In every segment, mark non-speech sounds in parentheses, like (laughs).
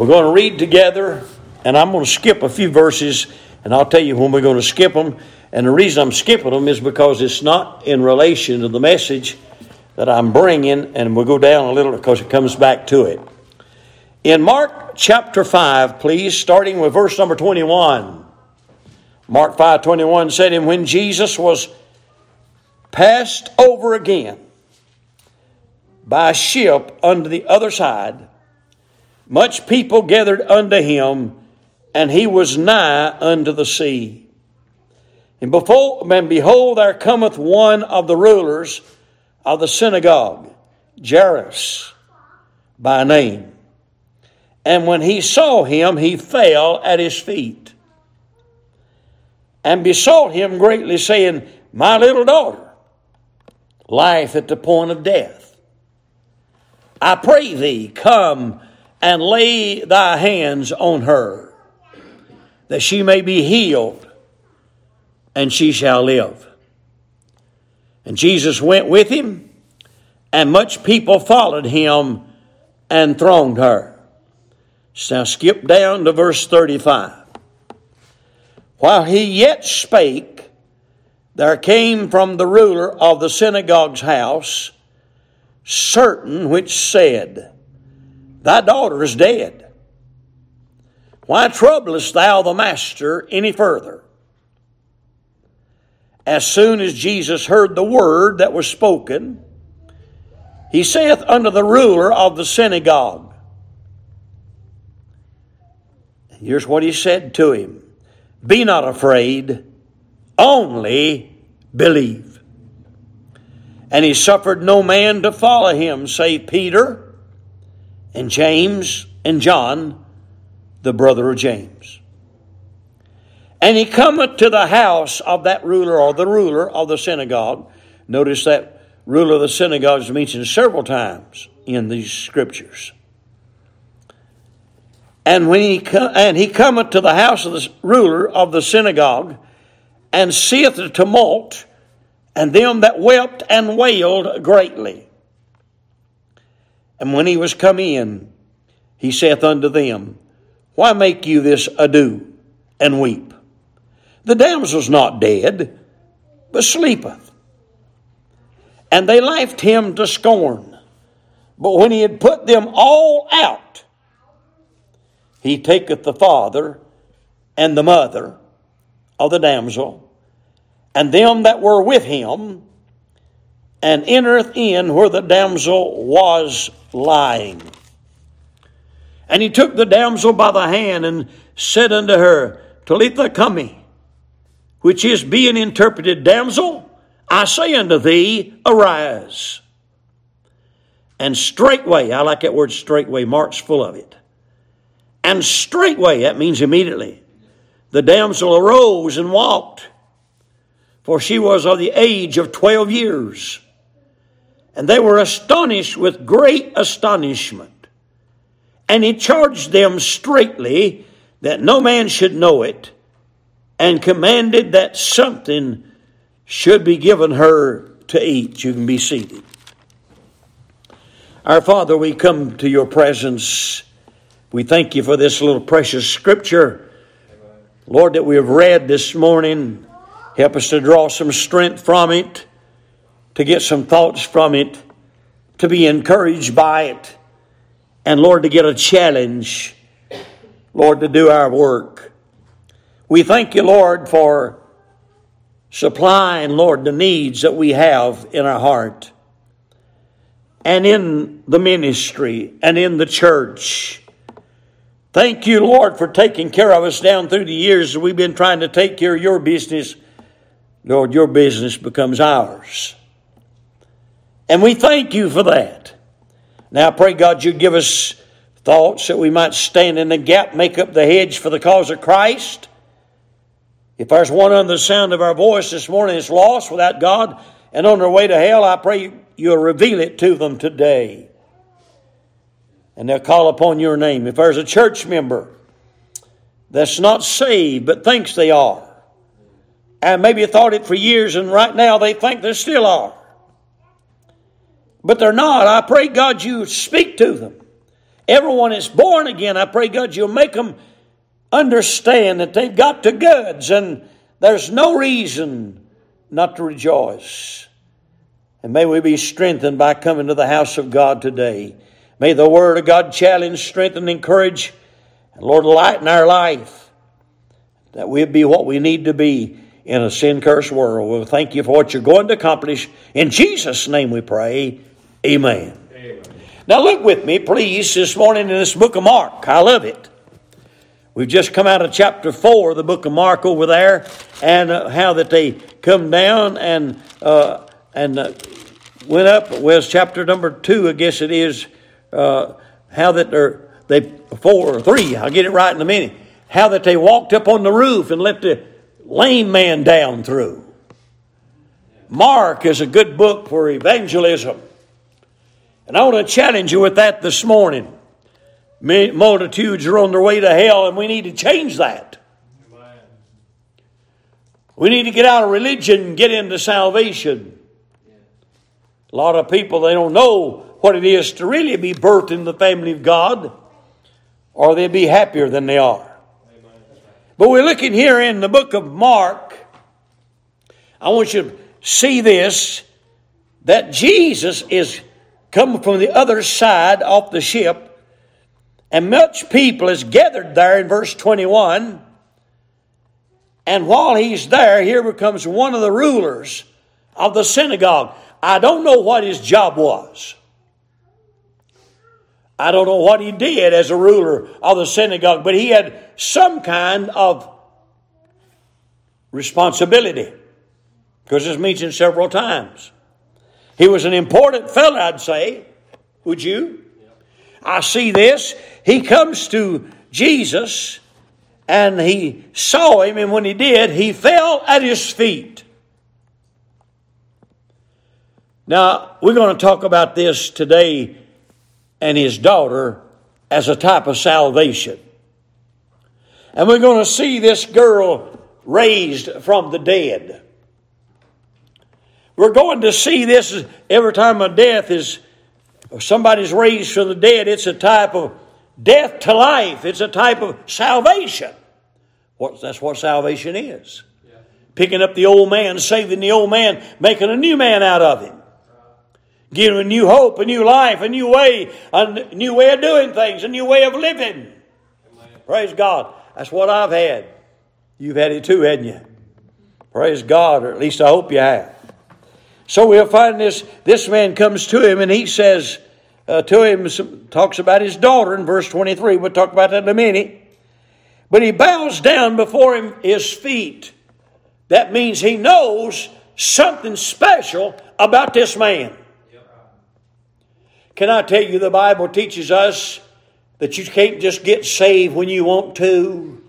We're going to read together, and I'm going to skip a few verses, and I'll tell you when we're going to skip them. And the reason I'm skipping them is because it's not in relation to the message that I'm bringing, and we'll go down a little because it comes back to it. In Mark chapter 5, please, starting with verse number 21. Mark 5 21 said, And when Jesus was passed over again by ship unto the other side, much people gathered unto him, and he was nigh unto the sea. And, before, and behold, there cometh one of the rulers of the synagogue, Jairus by name. And when he saw him, he fell at his feet and besought him greatly, saying, My little daughter lieth at the point of death. I pray thee, come and lay thy hands on her, that she may be healed, and she shall live. And Jesus went with him, and much people followed him and thronged her. So now skip down to verse 35. While he yet spake, there came from the ruler of the synagogue's house certain which said, Thy daughter is dead. Why troublest thou the master any further? As soon as Jesus heard the word that was spoken, he saith unto the ruler of the synagogue, Here's what he said to him Be not afraid, only believe. And he suffered no man to follow him, save Peter and James and John, the brother of James. And he cometh to the house of that ruler or the ruler of the synagogue. Notice that ruler of the synagogue is mentioned several times in these scriptures. And when he and he cometh to the house of the ruler of the synagogue, and seeth the tumult, and them that wept and wailed greatly. And when he was come in, he saith unto them, Why make you this ado and weep? The damsel's not dead, but sleepeth. And they laughed him to scorn. But when he had put them all out, he taketh the father and the mother of the damsel and them that were with him and entereth in where the damsel was lying. And he took the damsel by the hand and said unto her, Talitha cumi, which is being interpreted, Damsel, I say unto thee, arise. And straightway, I like that word straightway, Mark's full of it. And straightway, that means immediately, the damsel arose and walked, for she was of the age of twelve years. And they were astonished with great astonishment. And he charged them straitly that no man should know it, and commanded that something should be given her to eat. You can be seated. Our Father, we come to your presence we thank you for this little precious scripture, Lord, that we have read this morning. Help us to draw some strength from it, to get some thoughts from it, to be encouraged by it, and Lord, to get a challenge, Lord, to do our work. We thank you, Lord, for supplying, Lord, the needs that we have in our heart and in the ministry and in the church. Thank you, Lord, for taking care of us down through the years we've been trying to take care of your business. Lord, your business becomes ours. And we thank you for that. Now I pray, God, you give us thoughts that we might stand in the gap, make up the hedge for the cause of Christ. If there's one under the sound of our voice this morning that's lost without God and on their way to hell, I pray you'll reveal it to them today and they'll call upon your name. If there's a church member that's not saved but thinks they are, and maybe thought it for years and right now they think they still are, but they're not, I pray God you speak to them everyone is born again, I pray God you'll make them understand that they've got the goods and there's no reason not to rejoice. And may we be strengthened by coming to the house of God today. May the Word of God challenge, strengthen, encourage, and Lord, lighten our life that we'll be what we need to be in a sin cursed world. We'll thank you for what you're going to accomplish. In Jesus' name we pray. Amen. Amen. Now look with me, please, this morning in this book of Mark. I love it. We've just come out of chapter 4 of the book of Mark over there, and uh, how that they come down and uh, and uh, went up. Well, chapter number 2, I guess it is. Uh, how that they're, they, four or three, I'll get it right in a minute. How that they walked up on the roof and let the lame man down through. Mark is a good book for evangelism. And I want to challenge you with that this morning. Multitudes are on their way to hell, and we need to change that. We need to get out of religion and get into salvation. A lot of people, they don't know what it is to really be birthed in the family of God, or they'll be happier than they are. But we're looking here in the book of Mark. I want you to see this that Jesus is coming from the other side off the ship and much people is gathered there in verse 21. And while he's there, here becomes one of the rulers of the synagogue. I don't know what his job was. I don't know what he did as a ruler of the synagogue, but he had some kind of responsibility because it's mentioned several times. He was an important fellow, I'd say. Would you? I see this. He comes to Jesus and he saw him, and when he did, he fell at his feet. Now, we're going to talk about this today and his daughter as a type of salvation. And we're going to see this girl raised from the dead. We're going to see this every time a death is somebody's raised from the dead, it's a type of death to life. It's a type of salvation. What, that's what salvation is. Picking up the old man, saving the old man, making a new man out of him. Giving him a new hope, a new life, a new way, a new way of doing things, a new way of living. Praise God. That's what I've had. You've had it too, hadn't you? Praise God, or at least I hope you have. So we'll find this, this man comes to him and he says uh, to him, talks about his daughter in verse 23. We'll talk about that in a minute. But he bows down before him, his feet. That means he knows something special about this man. Can I tell you, the Bible teaches us that you can't just get saved when you want to.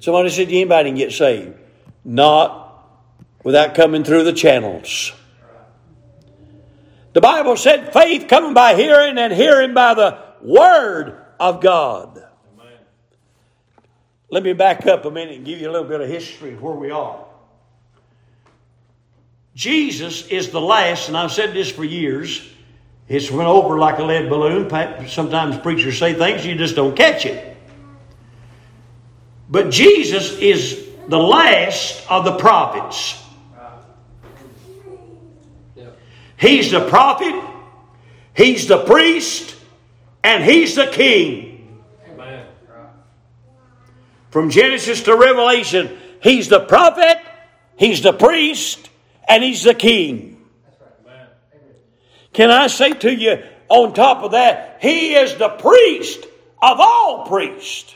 Somebody said, anybody can get saved. Not without coming through the channels. The Bible said faith coming by hearing and hearing by the Word of God. Let me back up a minute and give you a little bit of history of where we are. Jesus is the last, and I've said this for years. It's went over like a lead balloon. Sometimes preachers say things, you just don't catch it. But Jesus is the last of the prophets. He's the prophet, he's the priest, and he's the king. Amen. From Genesis to Revelation, he's the prophet, he's the priest, and he's the king. Can I say to you, on top of that, he is the priest of all priests.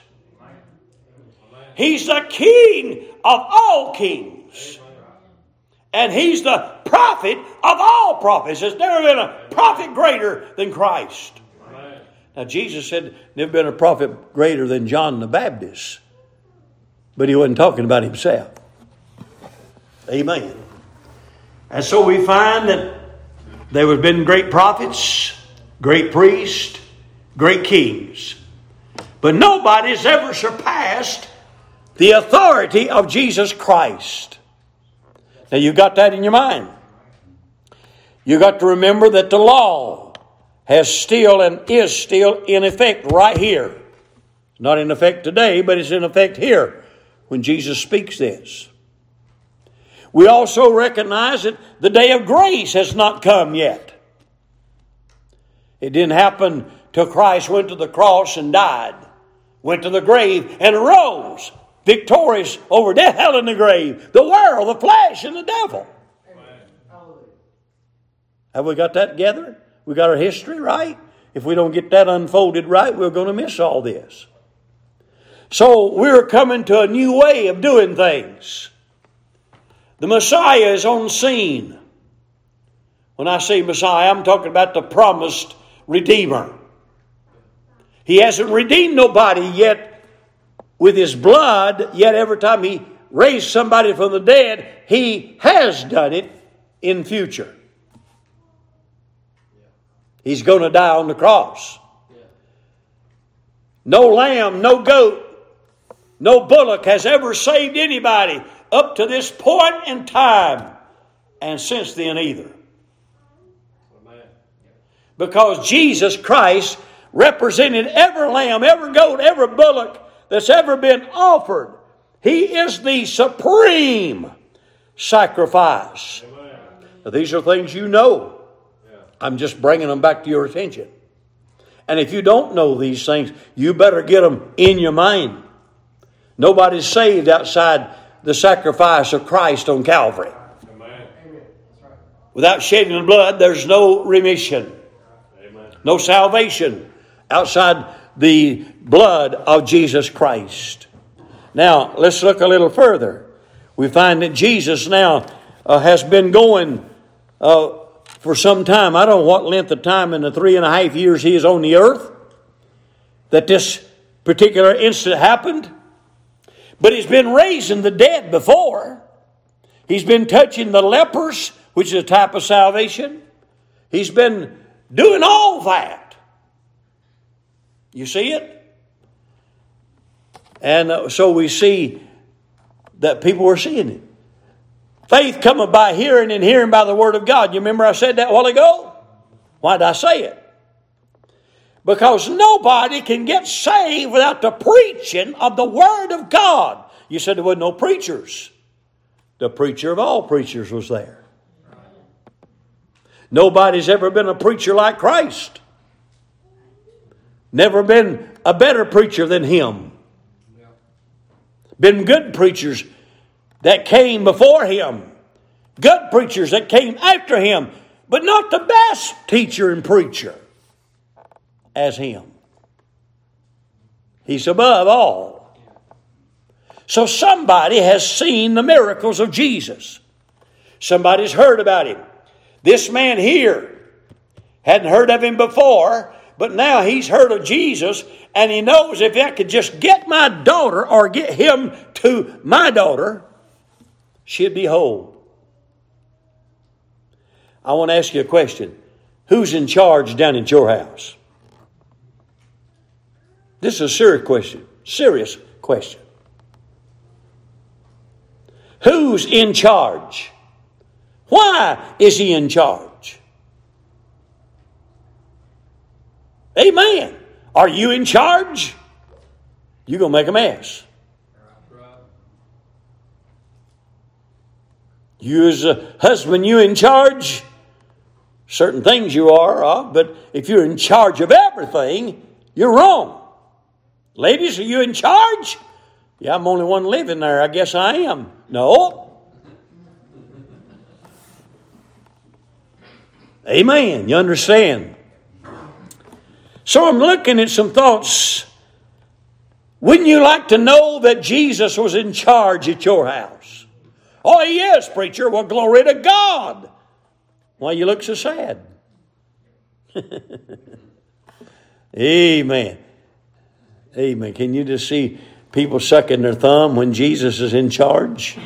He's the king of all kings. And he's the prophet of all prophets. There's never been a prophet greater than Christ. Now, Jesus said, never been a prophet greater than John the Baptist. But he wasn't talking about himself. Amen. And so we find that there have been great prophets, great priests, great kings. But nobody's ever surpassed the authority of Jesus Christ. Now, you got that in your mind. You got to remember that the law has still and is still in effect right here. Not in effect today, but it's in effect here when Jesus speaks this. We also recognize that the day of grace has not come yet. It didn't happen till Christ went to the cross and died, went to the grave and rose victorious over death, hell, and the grave, the world, the flesh, and the devil. Have we got that together? We got our history right? If we don't get that unfolded right, we're going to miss all this. So we're coming to a new way of doing things. The Messiah is on scene. When I say Messiah, I'm talking about the promised Redeemer. He hasn't redeemed nobody yet with his blood, yet every time he raised somebody from the dead, he has done it in future. He's going to die on the cross. No lamb, no goat, no bullock has ever saved anybody up to this point in time, and since then either. Because Jesus Christ represented every lamb, every goat, every bullock that's ever been offered. He is the supreme sacrifice. Now, these are things you know. I'm just bringing them back to your attention. And if you don't know these things, you better get them in your mind. Nobody's saved outside the sacrifice of Christ on Calvary. Without shedding of blood, there's no remission, no salvation outside the blood of Jesus Christ. Now, let's look a little further. We find that Jesus now uh, has been going uh, for some time. I don't know what length of time in the three and a half years he is on the earth that this particular incident happened. But he's been raising the dead before. He's been touching the lepers, which is a type of salvation. He's been doing all that. You see it? And uh, so we see that people were seeing it. Faith cometh by hearing, and hearing by the word of God. You remember I said that a while ago? Why did I say it? Because nobody can get saved without the preaching of the Word of God. You said there were no preachers. The preacher of all preachers was there. Nobody's ever been a preacher like Christ. Never been a better preacher than him. Been good preachers that came before him, good preachers that came after him, but not the best teacher and preacher as him. He's above all. So somebody has seen the miracles of Jesus. Somebody's heard about him. This man here hadn't heard of him before, but now he's heard of Jesus and he knows if I could just get my daughter or get him to my daughter, she'd be whole. I want to ask you a question. Who's in charge down at your house? This is a serious question. Serious question. Who's in charge? Why is he in charge? Amen. Are you in charge? You're going to make a mess. You, as a husband, you in charge? Certain things you are, uh, but if you're in charge of everything, you're wrong. Ladies, are you in charge? Yeah, I'm only one living there. I guess I am. No. Amen. You understand? So I'm looking at some thoughts. Wouldn't you like to know that Jesus was in charge at your house? Oh, yes, preacher. Well, glory to God. Why you look so sad? (laughs) Amen. Amen. Can you just see people sucking their thumb when Jesus is in charge?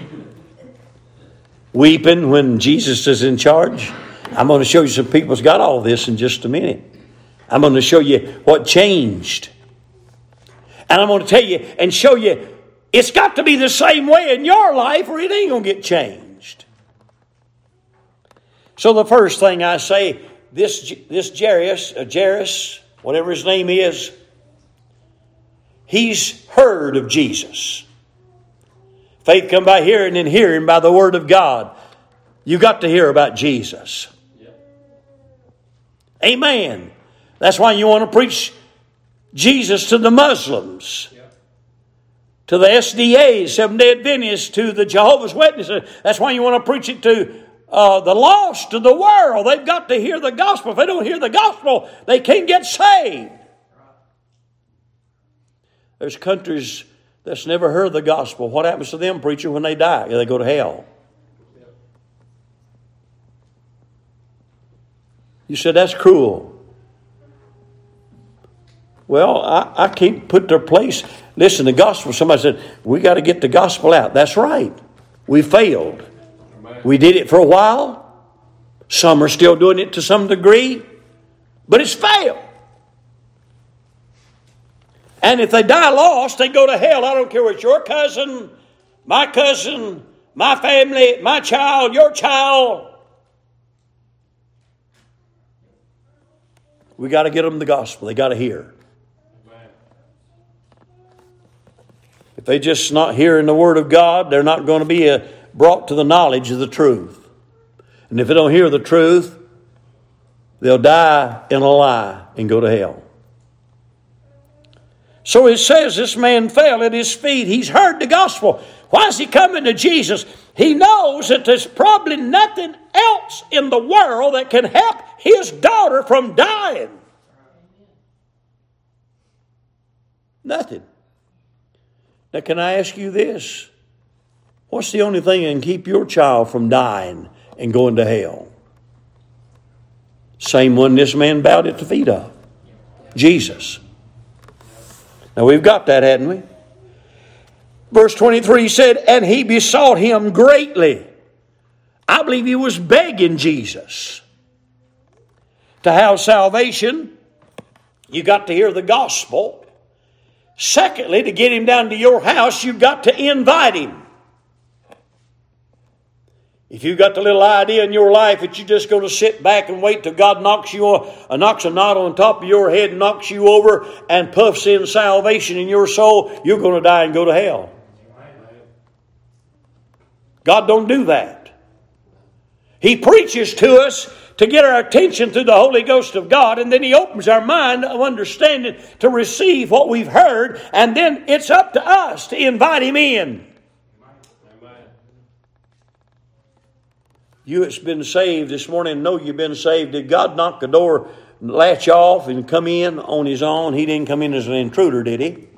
Weeping when Jesus is in charge? I'm going to show you some people's got all this in just a minute. I'm going to show you what changed. And I'm going to tell you and show you it's got to be the same way in your life or it ain't going to get changed. So the first thing I say, this, this Jairus, uh, Jairus, whatever his name is, he's heard of Jesus. Faith come by hearing and hearing by the word of God. You got to hear about Jesus. Amen. That's why you want to preach Jesus to the Muslims, to the SDAs, Seventh day Adventists, to the Jehovah's Witnesses. That's why you want to preach it to uh, the lost, to the world. They've got to hear the gospel. If they don't hear the gospel, they can't get saved. There's countries that's never heard the gospel. What happens to them, preacher, when they die? They go to hell. You said that's cruel. Well, I, I can't put their place. Listen, the gospel, somebody said, we got to get the gospel out. That's right. We failed. We did it for a while. Some are still doing it to some degree, but it's failed. And if they die lost, they go to hell. I don't care what your cousin, my cousin, my family, my child, your child. We got to get them the gospel. They got to hear. If they just not hearing the word of God, they're not going to be uh, brought to the knowledge of the truth. And if they don't hear the truth, they'll die in a lie and go to hell. So it says this man fell at his feet. He's heard the gospel. Why is he coming to Jesus? He knows that there's probably nothing else in the world that can help his daughter from dying. Nothing. Now, can I ask you this? What's the only thing that can keep your child from dying and going to hell? Same one this man bowed at the feet of Jesus. Now, we've got that, hadn't we? Verse 23 said, And he besought him greatly. I believe he was begging Jesus to have salvation. You got to hear the gospel. Secondly, to get him down to your house, you've got to invite him. If you've got the little idea in your life that you're just going to sit back and wait till God knocks you uh, knocks a knot on top of your head, and knocks you over, and puffs in salvation in your soul, you're going to die and go to hell. God don't do that. He preaches to us to get our attention through the Holy Ghost of God, and then He opens our mind of understanding to receive what we've heard, and then it's up to us to invite Him in. You that's been saved this morning know you've been saved. Did God knock the door, latch off, and come in on His own? He didn't come in as an intruder, did He?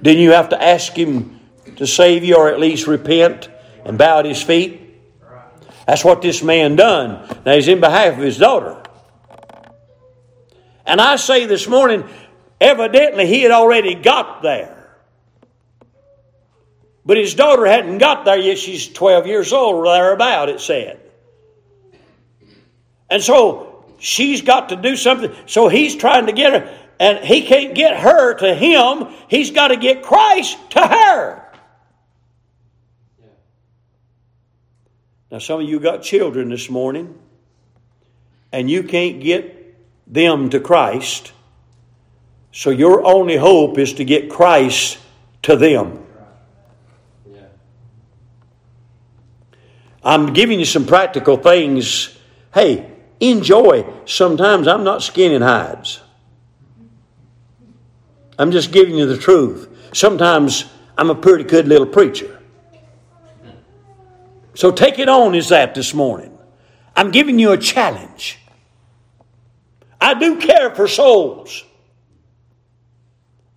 Didn't you have to ask Him to save you, or at least repent and bow at His feet? That's what this man done. Now he's in behalf of his daughter. And I say this morning, evidently he had already got there. But his daughter hadn't got there yet. She's 12 years old, or thereabout, it said. And so she's got to do something. So he's trying to get her, and he can't get her to him. He's got to get Christ to her. Now, some of you got children this morning, and you can't get them to Christ. So your only hope is to get Christ to them. I'm giving you some practical things. Hey, enjoy. Sometimes I'm not skinning hides. I'm just giving you the truth. Sometimes I'm a pretty good little preacher. So take it on as that this morning. I'm giving you a challenge. I do care for souls.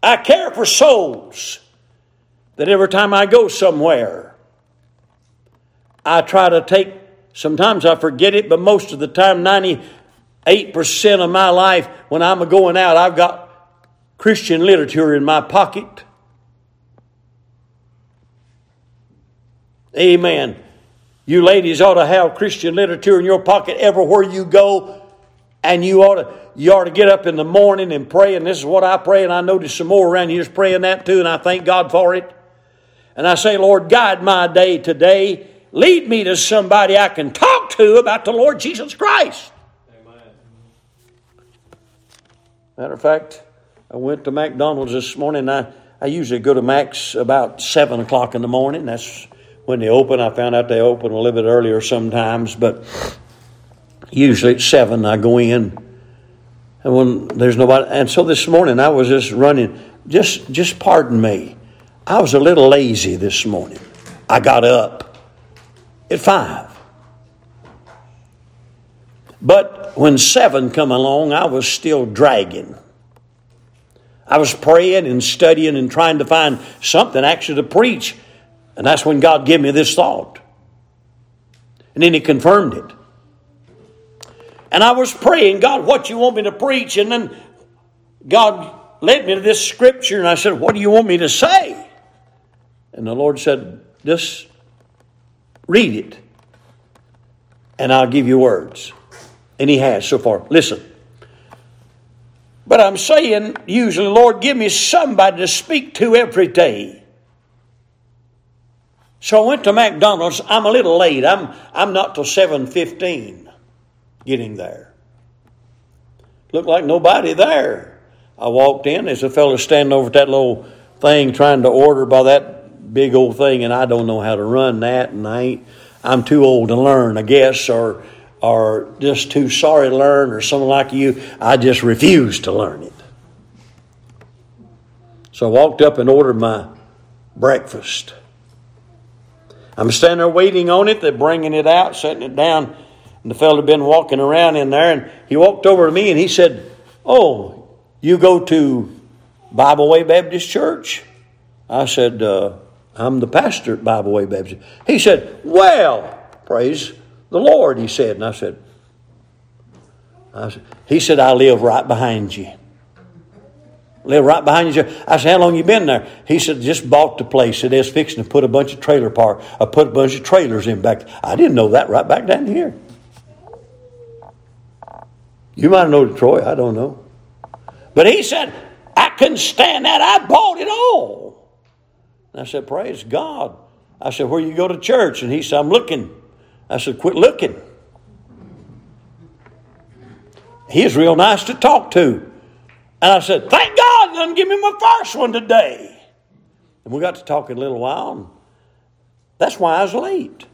I care for souls that every time I go somewhere, I try to take, sometimes I forget it, but most of the time, 98% of my life, when I'm going out, I've got Christian literature in my pocket. Amen. You ladies ought to have Christian literature in your pocket everywhere you go. And you ought to you ought to get up in the morning and pray, and this is what I pray, and I notice some more around just praying that too, and I thank God for it. And I say, Lord, guide my day today lead me to somebody I can talk to about the Lord Jesus Christ. Amen. Matter of fact, I went to McDonald's this morning. I, I usually go to Mac's about 7 o'clock in the morning. That's when they open. I found out they open a little bit earlier sometimes, but usually at 7 I go in. And when there's nobody, and so this morning I was just running. Just, just pardon me. I was a little lazy this morning. I got up at five. But when seven come along, I was still dragging. I was praying and studying and trying to find something actually to preach. And that's when God gave me this thought. And then He confirmed it. And I was praying, God, what you want me to preach? And then God led me to this scripture, and I said, What do you want me to say? And the Lord said, Just read it, and I'll give you words. And He has so far. Listen. But I'm saying, usually, Lord, give me somebody to speak to every day. So I went to McDonald's. I'm a little late. I'm, I'm not till 7.15 getting there. Looked like nobody there. I walked in. There's a fellow standing over at that little thing trying to order by that big old thing, and I don't know how to run that, and I ain't, I'm too old to learn, I guess, or or just too sorry to learn, or something like you. I just refuse to learn it. So I walked up and ordered my breakfast. I'm standing there waiting on it. They're bringing it out, setting it down. And the fellow had been walking around in there, and he walked over to me and he said, Oh, you go to Bible Way Baptist Church? I said, uh, I'm the pastor at Bible Way Baptist. He said, Well, praise the Lord, he said. And I said, I said He said, I live right behind you. Live right behind you. I said, How long you been there? He said, Just bought the place. Said, It's fixing to put a bunch of trailer park, I uh, put a bunch of trailers in back. I didn't know that right back down here. You might known Troy, I don't know. But he said, I couldn't stand that. I bought it all. And I said, Praise God. I said, Where you go to church? And he said, I'm looking. I said, Quit looking. He was real nice to talk to. And I said, Thank God, done give me my first one today. And we got to talking a little while. And that's why I was late.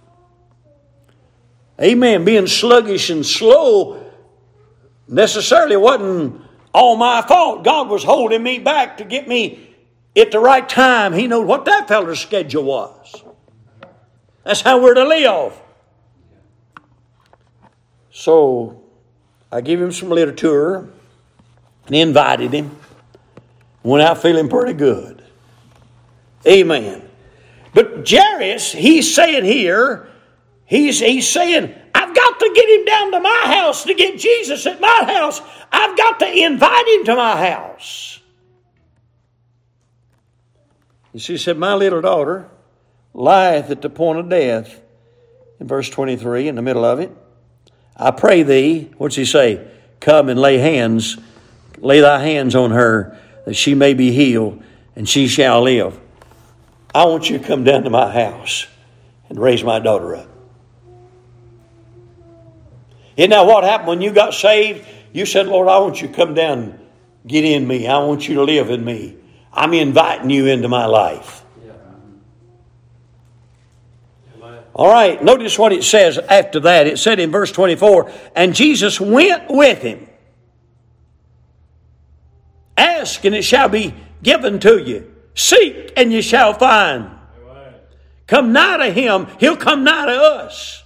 Amen. Being sluggish and slow necessarily wasn't all my fault. God was holding me back to get me at the right time. He knew what that feller's schedule was. That's how we're to live. So I gave him some literature and invited him. Went out feeling pretty good. Amen. But Jairus, he's saying here, he's, he's saying, I've got to get him down to my house to get Jesus at my house. I've got to invite him to my house. And she said, My little daughter lieth at the point of death. In verse 23, in the middle of it. I pray thee, what's he say? Come and lay hands, lay thy hands on her, that she may be healed, and she shall live. I want you to come down to my house and raise my daughter up. Isn't that what happened when you got saved? You said, Lord, I want you to come down, get in me. I want you to live in me. I'm inviting you into my life. All right, notice what it says after that. It said in verse 24, and Jesus went with him. Ask and it shall be given to you. Seek and you shall find. Come nigh to him, he'll come nigh to us.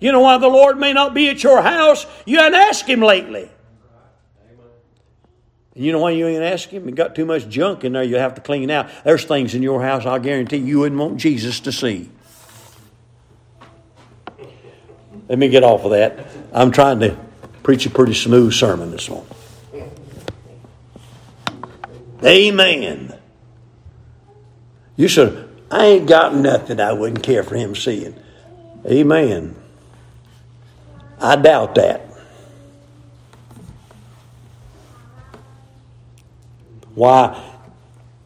You know why the Lord may not be at your house? You haven't asked Him lately. And you know why you ain't asked Him? You got too much junk in there you have to clean out. There's things in your house I guarantee you wouldn't want Jesus to see. Let me get off of that. I'm trying to preach a pretty smooth sermon this morning. Amen. You said, I ain't got nothing I wouldn't care for him seeing. Amen. I doubt that. Why,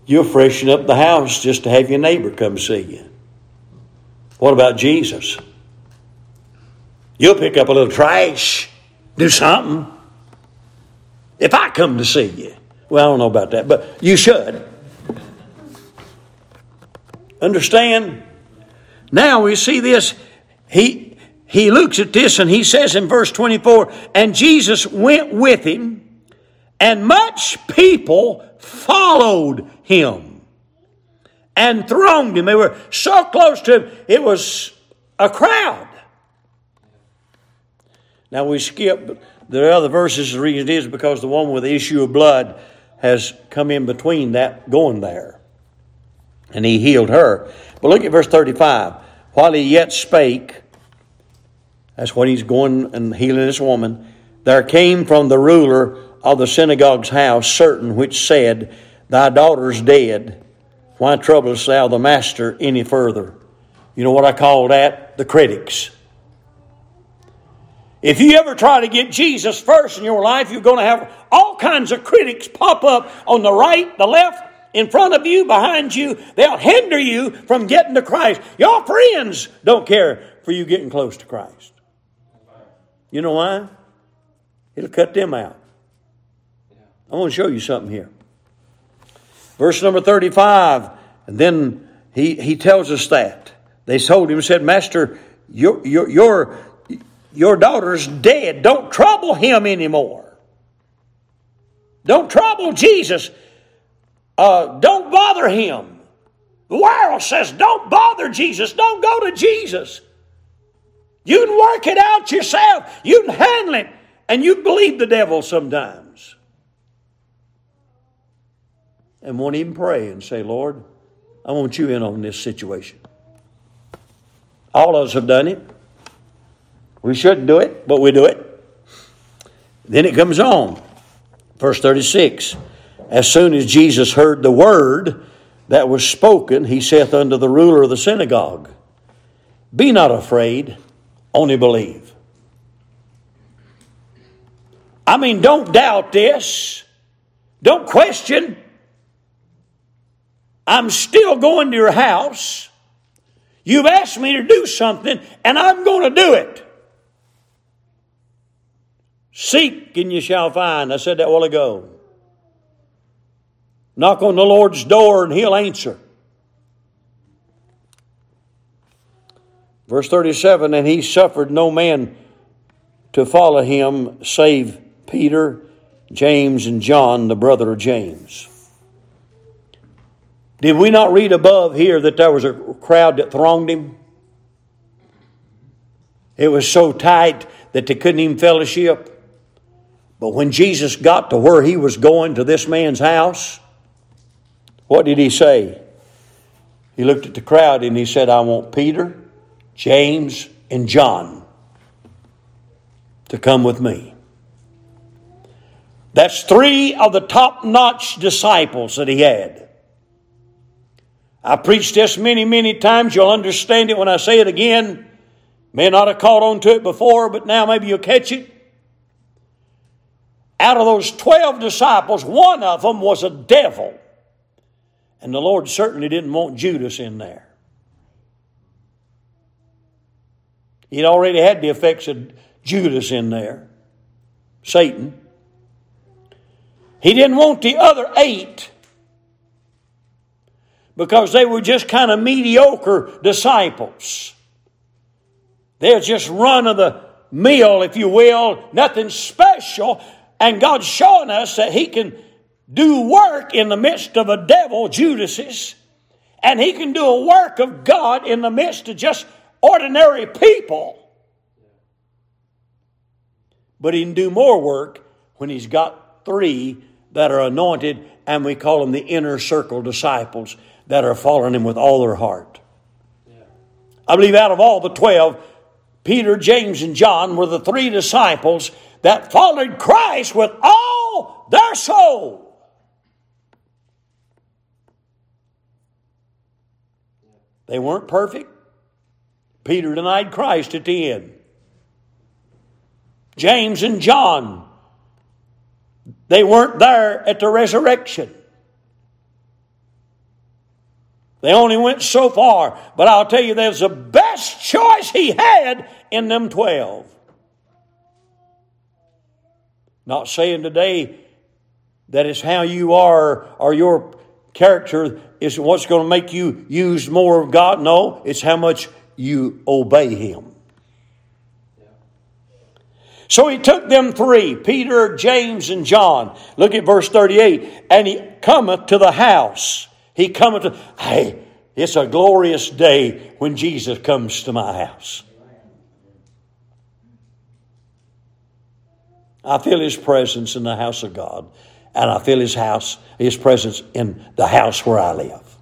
you'll freshen up the house just to have your neighbor come see you. What about Jesus? You'll pick up a little trash, do something. If I come to see you, well, I don't know about that, but you should. Understand? Now we see this. He, he looks at this and he says in verse 24, and Jesus went with him, and much people followed him and thronged him. They were so close to him, it was a crowd. Now we skip the other verses. The reason is because the woman with the issue of blood has come in between that going there. And he healed her. But look at verse 35. While he yet spake, that's when he's going and healing this woman, there came from the ruler of the synagogue's house certain which said, Thy daughter's dead. Why troublest thou the master any further? You know what I call that? The critics. If you ever try to get Jesus first in your life, you're going to have all kinds of critics pop up on the right, the left, in front of you, behind you. They'll hinder you from getting to Christ. Your friends don't care for you getting close to Christ. You know why? It'll cut them out. I want to show you something here. Verse number 35, and then he, he tells us that. They told him, said, Master, your, your, your, your daughter's dead. Don't trouble him anymore. Don't trouble Jesus. Uh, don't bother him. The world says, don't bother Jesus. Don't go to Jesus. You can work it out yourself. You can handle it. And you believe the devil sometimes. And won't even pray and say, Lord, I want you in on this situation. All of us have done it. We shouldn't do it, but we do it. Then it comes on. Verse 36 As soon as Jesus heard the word that was spoken, he saith unto the ruler of the synagogue, Be not afraid, only believe. I mean, don't doubt this. Don't question. I'm still going to your house. You've asked me to do something, and I'm going to do it. Seek and you shall find. I said that while ago. Knock on the Lord's door and he'll answer. Verse 37 And he suffered no man to follow him save Peter, James, and John, the brother of James. Did we not read above here that there was a crowd that thronged him? It was so tight that they couldn't even fellowship. But when Jesus got to where he was going to this man's house, what did he say? He looked at the crowd and he said, I want Peter, James, and John to come with me. That's three of the top notch disciples that he had. I preached this many, many times. You'll understand it when I say it again. May not have caught on to it before, but now maybe you'll catch it. Out of those 12 disciples, one of them was a devil. And the Lord certainly didn't want Judas in there. He'd already had the effects of Judas in there, Satan. He didn't want the other eight because they were just kind of mediocre disciples. They're just run of the mill, if you will, nothing special. And God's showing us that He can do work in the midst of a devil, Judas's, and He can do a work of God in the midst of just ordinary people. But He can do more work when He's got three that are anointed, and we call them the inner circle disciples that are following Him with all their heart. I believe out of all the twelve, Peter, James, and John were the three disciples that followed Christ with all their soul. They weren't perfect. Peter denied Christ at the end. James and John, they weren't there at the resurrection. They only went so far, but I'll tell you, there's the best choice he had in them 12. Not saying today that it's how you are or your character is what's going to make you use more of God. No, it's how much you obey Him. So he took them three, Peter, James, and John. Look at verse 38. And he cometh to the house. He cometh to, hey, it's a glorious day when Jesus comes to my house. I feel his presence in the house of God, and I feel his house, his presence in the house where I live.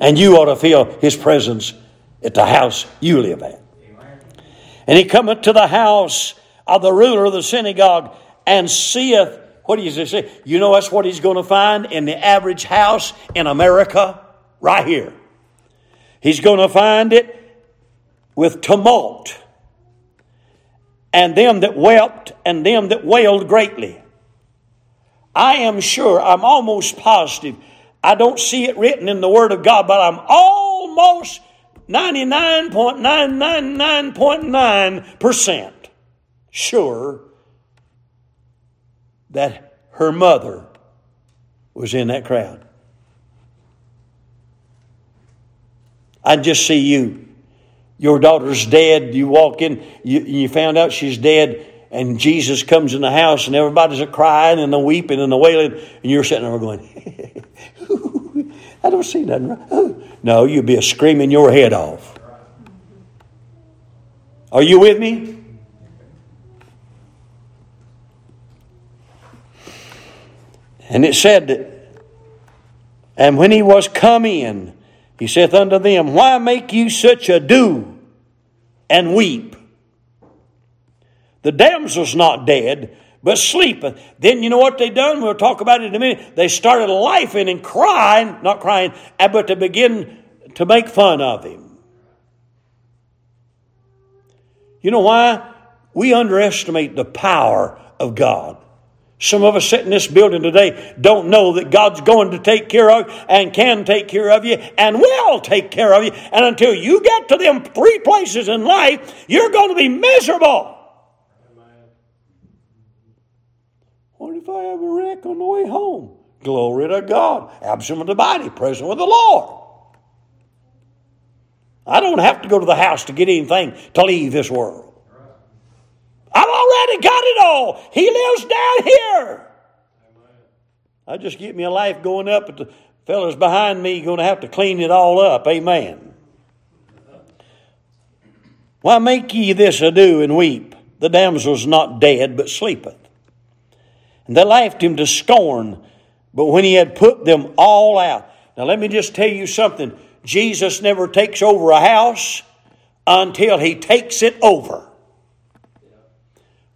And you ought to feel his presence at the house you live at. And he cometh to the house of the ruler of the synagogue and seeth, what does he say? You know that's what he's going to find in the average house in America? Right here. He's going to find it with tumult, and them that wept, and them that wailed greatly. I am sure, I'm almost positive, I don't see it written in the Word of God, but I'm almost 99.999.9% sure that her mother was in that crowd. I just see you. Your daughter's dead. You walk in, you, you found out she's dead, and Jesus comes in the house, and everybody's a crying and a weeping and a wailing, and you're sitting there going, (laughs) I don't see nothing wrong. Oh, no, you'd be screaming your head off. Are you with me? And it said that, and when he was come in, he saith unto them, Why make you such ado and weep? The damsel's not dead, but sleepeth. Then you know what they done? We'll talk about it in a minute. They started laughing and crying, not crying, but to begin to make fun of him. You know why? We underestimate the power of God. Some of us sitting in this building today don't know that God's going to take care of and can take care of you and will take care of you. And until you get to them three places in life, you're going to be miserable. What if I have a wreck on the way home? Glory to God. Absent with the body, present with the Lord. I don't have to go to the house to get anything to leave this world. I've already got it all. He lives down here. I just get me a life going up, but the fellas behind me going to have to clean it all up. Amen. Why make ye this ado and weep? The damsel's not dead, but sleepeth. And they laughed him to scorn. But when he had put them all out, now let me just tell you something. Jesus never takes over a house until he takes it over.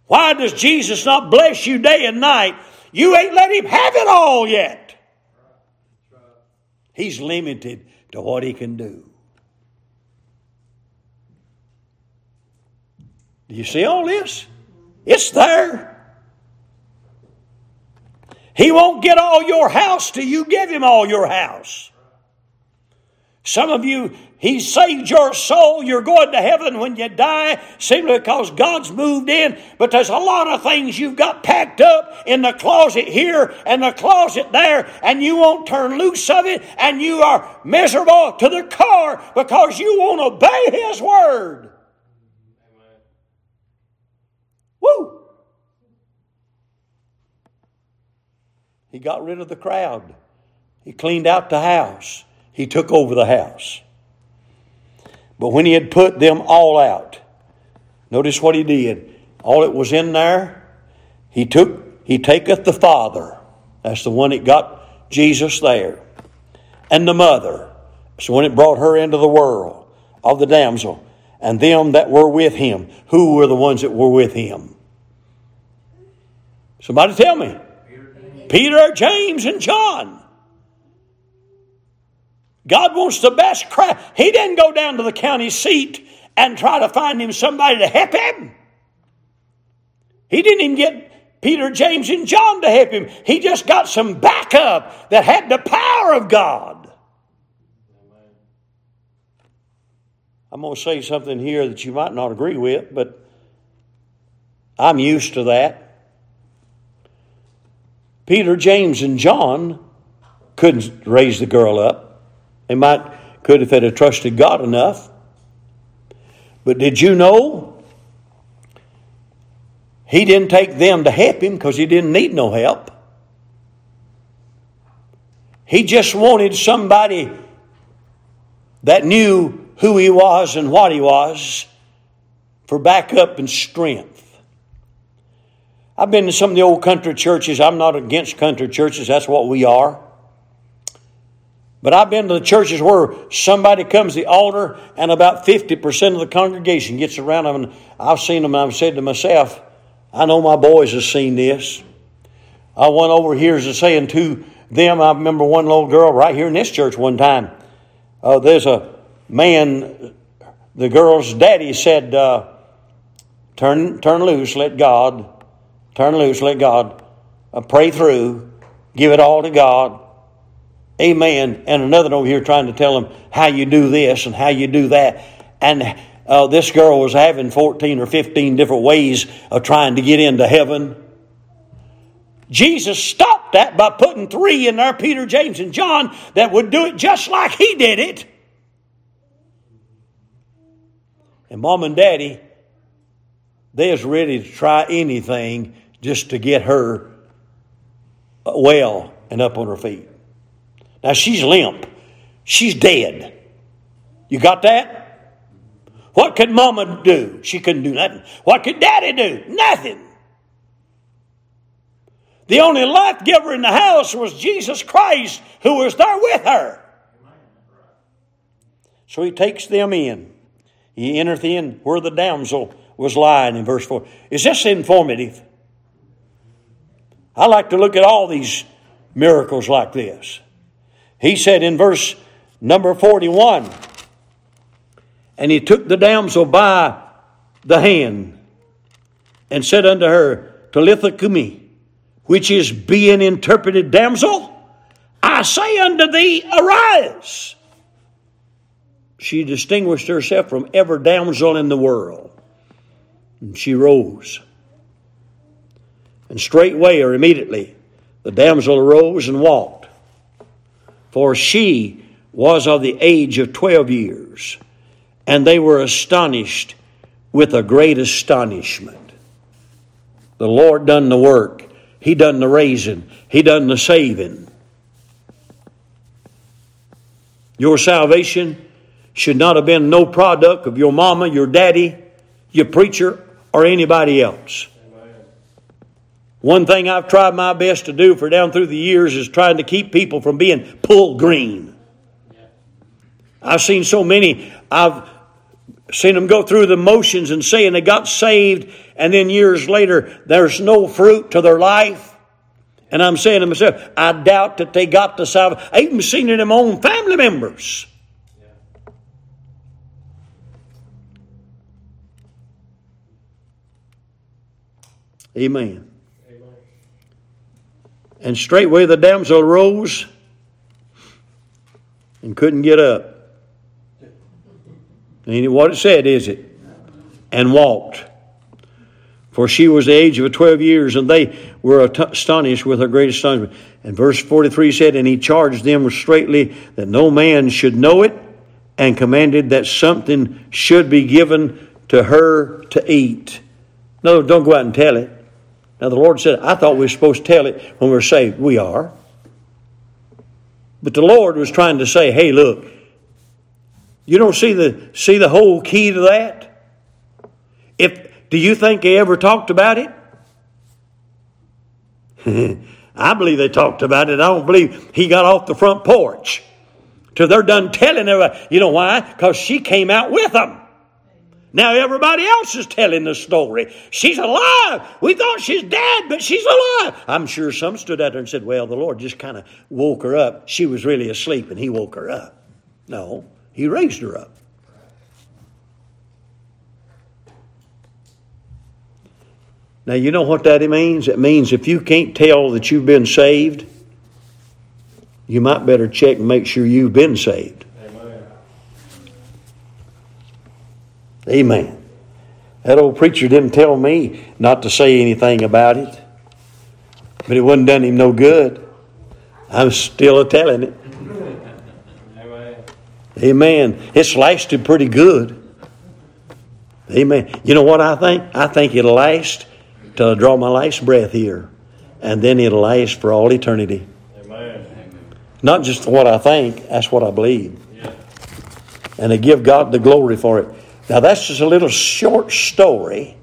Why does Jesus not bless you day and night? You ain't let him have it all yet. He's limited to what he can do. Do you see all this? It's there. He won't get all your house till you give him all your house. Some of you, He saved your soul. You're going to heaven when you die simply because God's moved in. But there's a lot of things you've got packed up in the closet here and the closet there, and you won't turn loose of it, and you are miserable to the core because you won't obey His word. Woo! He got rid of the crowd. He cleaned out the house. He took over the house. But when he had put them all out, notice what he did. All that was in there, he took, he taketh the father. That's the one that got Jesus there. And the mother. That's the one that brought her into the world of the damsel. And them that were with him. Who were the ones that were with him? Somebody tell me. Peter, James, and John. God wants the best crowd. He didn't go down to the county seat and try to find him somebody to help him. He didn't even get Peter, James, and John to help him. He just got some backup that had the power of God. I'm going to say something here that you might not agree with, but I'm used to that. Peter, James, and John couldn't raise the girl up. They might could if they'd have trusted God enough. But did you know he didn't take them to help him because he didn't need no help? He just wanted somebody that knew who he was and what he was for backup and strength. I've been to some of the old country churches. I'm not against country churches, that's what we are. But I've been to the churches where somebody comes to the altar and about 50% of the congregation gets around them. And I've seen them and I've said to myself, I know my boys have seen this. I went over here as saying to them, I remember one little girl right here in this church one time. Uh, there's a man, the girl's daddy said, uh, turn, turn loose, let God turn loose, let God uh, pray through, give it all to God. Amen. And another over here trying to tell him how you do this and how you do that. And uh, this girl was having 14 or 15 different ways of trying to get into heaven. Jesus stopped that by putting three in there Peter, James, and John that would do it just like he did it. And mom and daddy, they was ready to try anything just to get her well and up on her feet. Now she's limp. She's dead. You got that? What could mama do? She couldn't do nothing. What could daddy do? Nothing. The only life giver in the house was Jesus Christ who was there with her. So he takes them in. He entereth in where the damsel was lying in verse 4. Is this informative? I like to look at all these miracles like this. He said in verse number 41 And he took the damsel by the hand and said unto her, Talitha cumi, which is being interpreted, Damsel, I say unto thee, arise. She distinguished herself from every damsel in the world. And she rose. And straightway or immediately the damsel arose and walked. For she was of the age of twelve years, and they were astonished with a great astonishment. The Lord done the work. He done the raising. He done the saving. Your salvation should not have been no product of your mama, your daddy, your preacher, or anybody else. One thing I've tried my best to do for down through the years is trying to keep people from being pulled green. I've seen so many, I've seen them go through the motions and saying they got saved, and then years later, there's no fruit to their life. And I'm saying to myself, I doubt that they got the salvation. I even seen it in my own family members. Amen. And straightway the damsel rose and couldn't get up. And what it said, is it? And walked. For she was the age of twelve years, and they were astonished with her great astonishment. And verse 43 said, And he charged them straightly that no man should know it, and commanded that something should be given to her to eat. No, don't go out and tell it. Now, the Lord said, I thought we were supposed to tell it when we were saved. We are. But the Lord was trying to say, hey, look, you don't see the, see the whole key to that? If, do you think they ever talked about it? (laughs) I believe they talked about it. I don't believe he got off the front porch till they're done telling her. You know why? Because she came out with them. Now everybody else is telling the story. She's alive. We thought she's dead, but she's alive. I'm sure some stood out there and said, Well, the Lord just kind of woke her up. She was really asleep and He woke her up. No, He raised her up. Now, you know what that means? It means if you can't tell that you've been saved, you might better check and make sure you've been saved. Amen. That old preacher didn't tell me not to say anything about it, but it wasn't done him no good. I'm still a telling it. Amen. It's lasted pretty good. Amen. You know what I think? I think it'll last till I draw my last breath here, and then it'll last for all eternity. Amen. Not just what I think, that's what I believe. Yeah. And to give God the glory for it. Now, that's just a little short story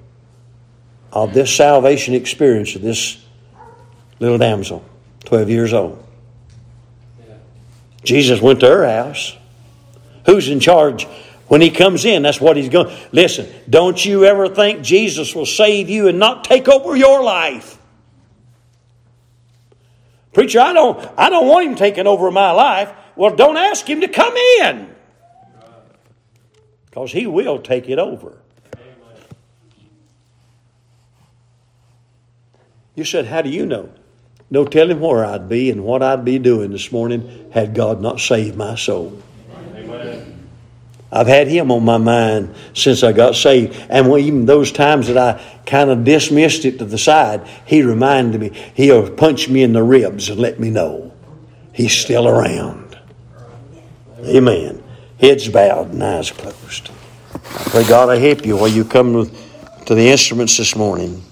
of this salvation experience of this little damsel, 12 years old. Jesus went to her house. Who's in charge? When he comes in, that's what he's going. Listen, don't you ever think Jesus will save you and not take over your life. Preacher, I don't I don't want him taking over my life. Well, don't ask him to come in. Because he will take it over. You said, How do you know? No telling where I'd be and what I'd be doing this morning had God not saved my soul. Amen. I've had Him on my mind since I got saved. And even those times that I kind of dismissed it to the side, He reminded me. He'll punch me in the ribs and let me know He's still around. Amen. Heads bowed and eyes closed. I pray God I help you while you come to the instruments this morning.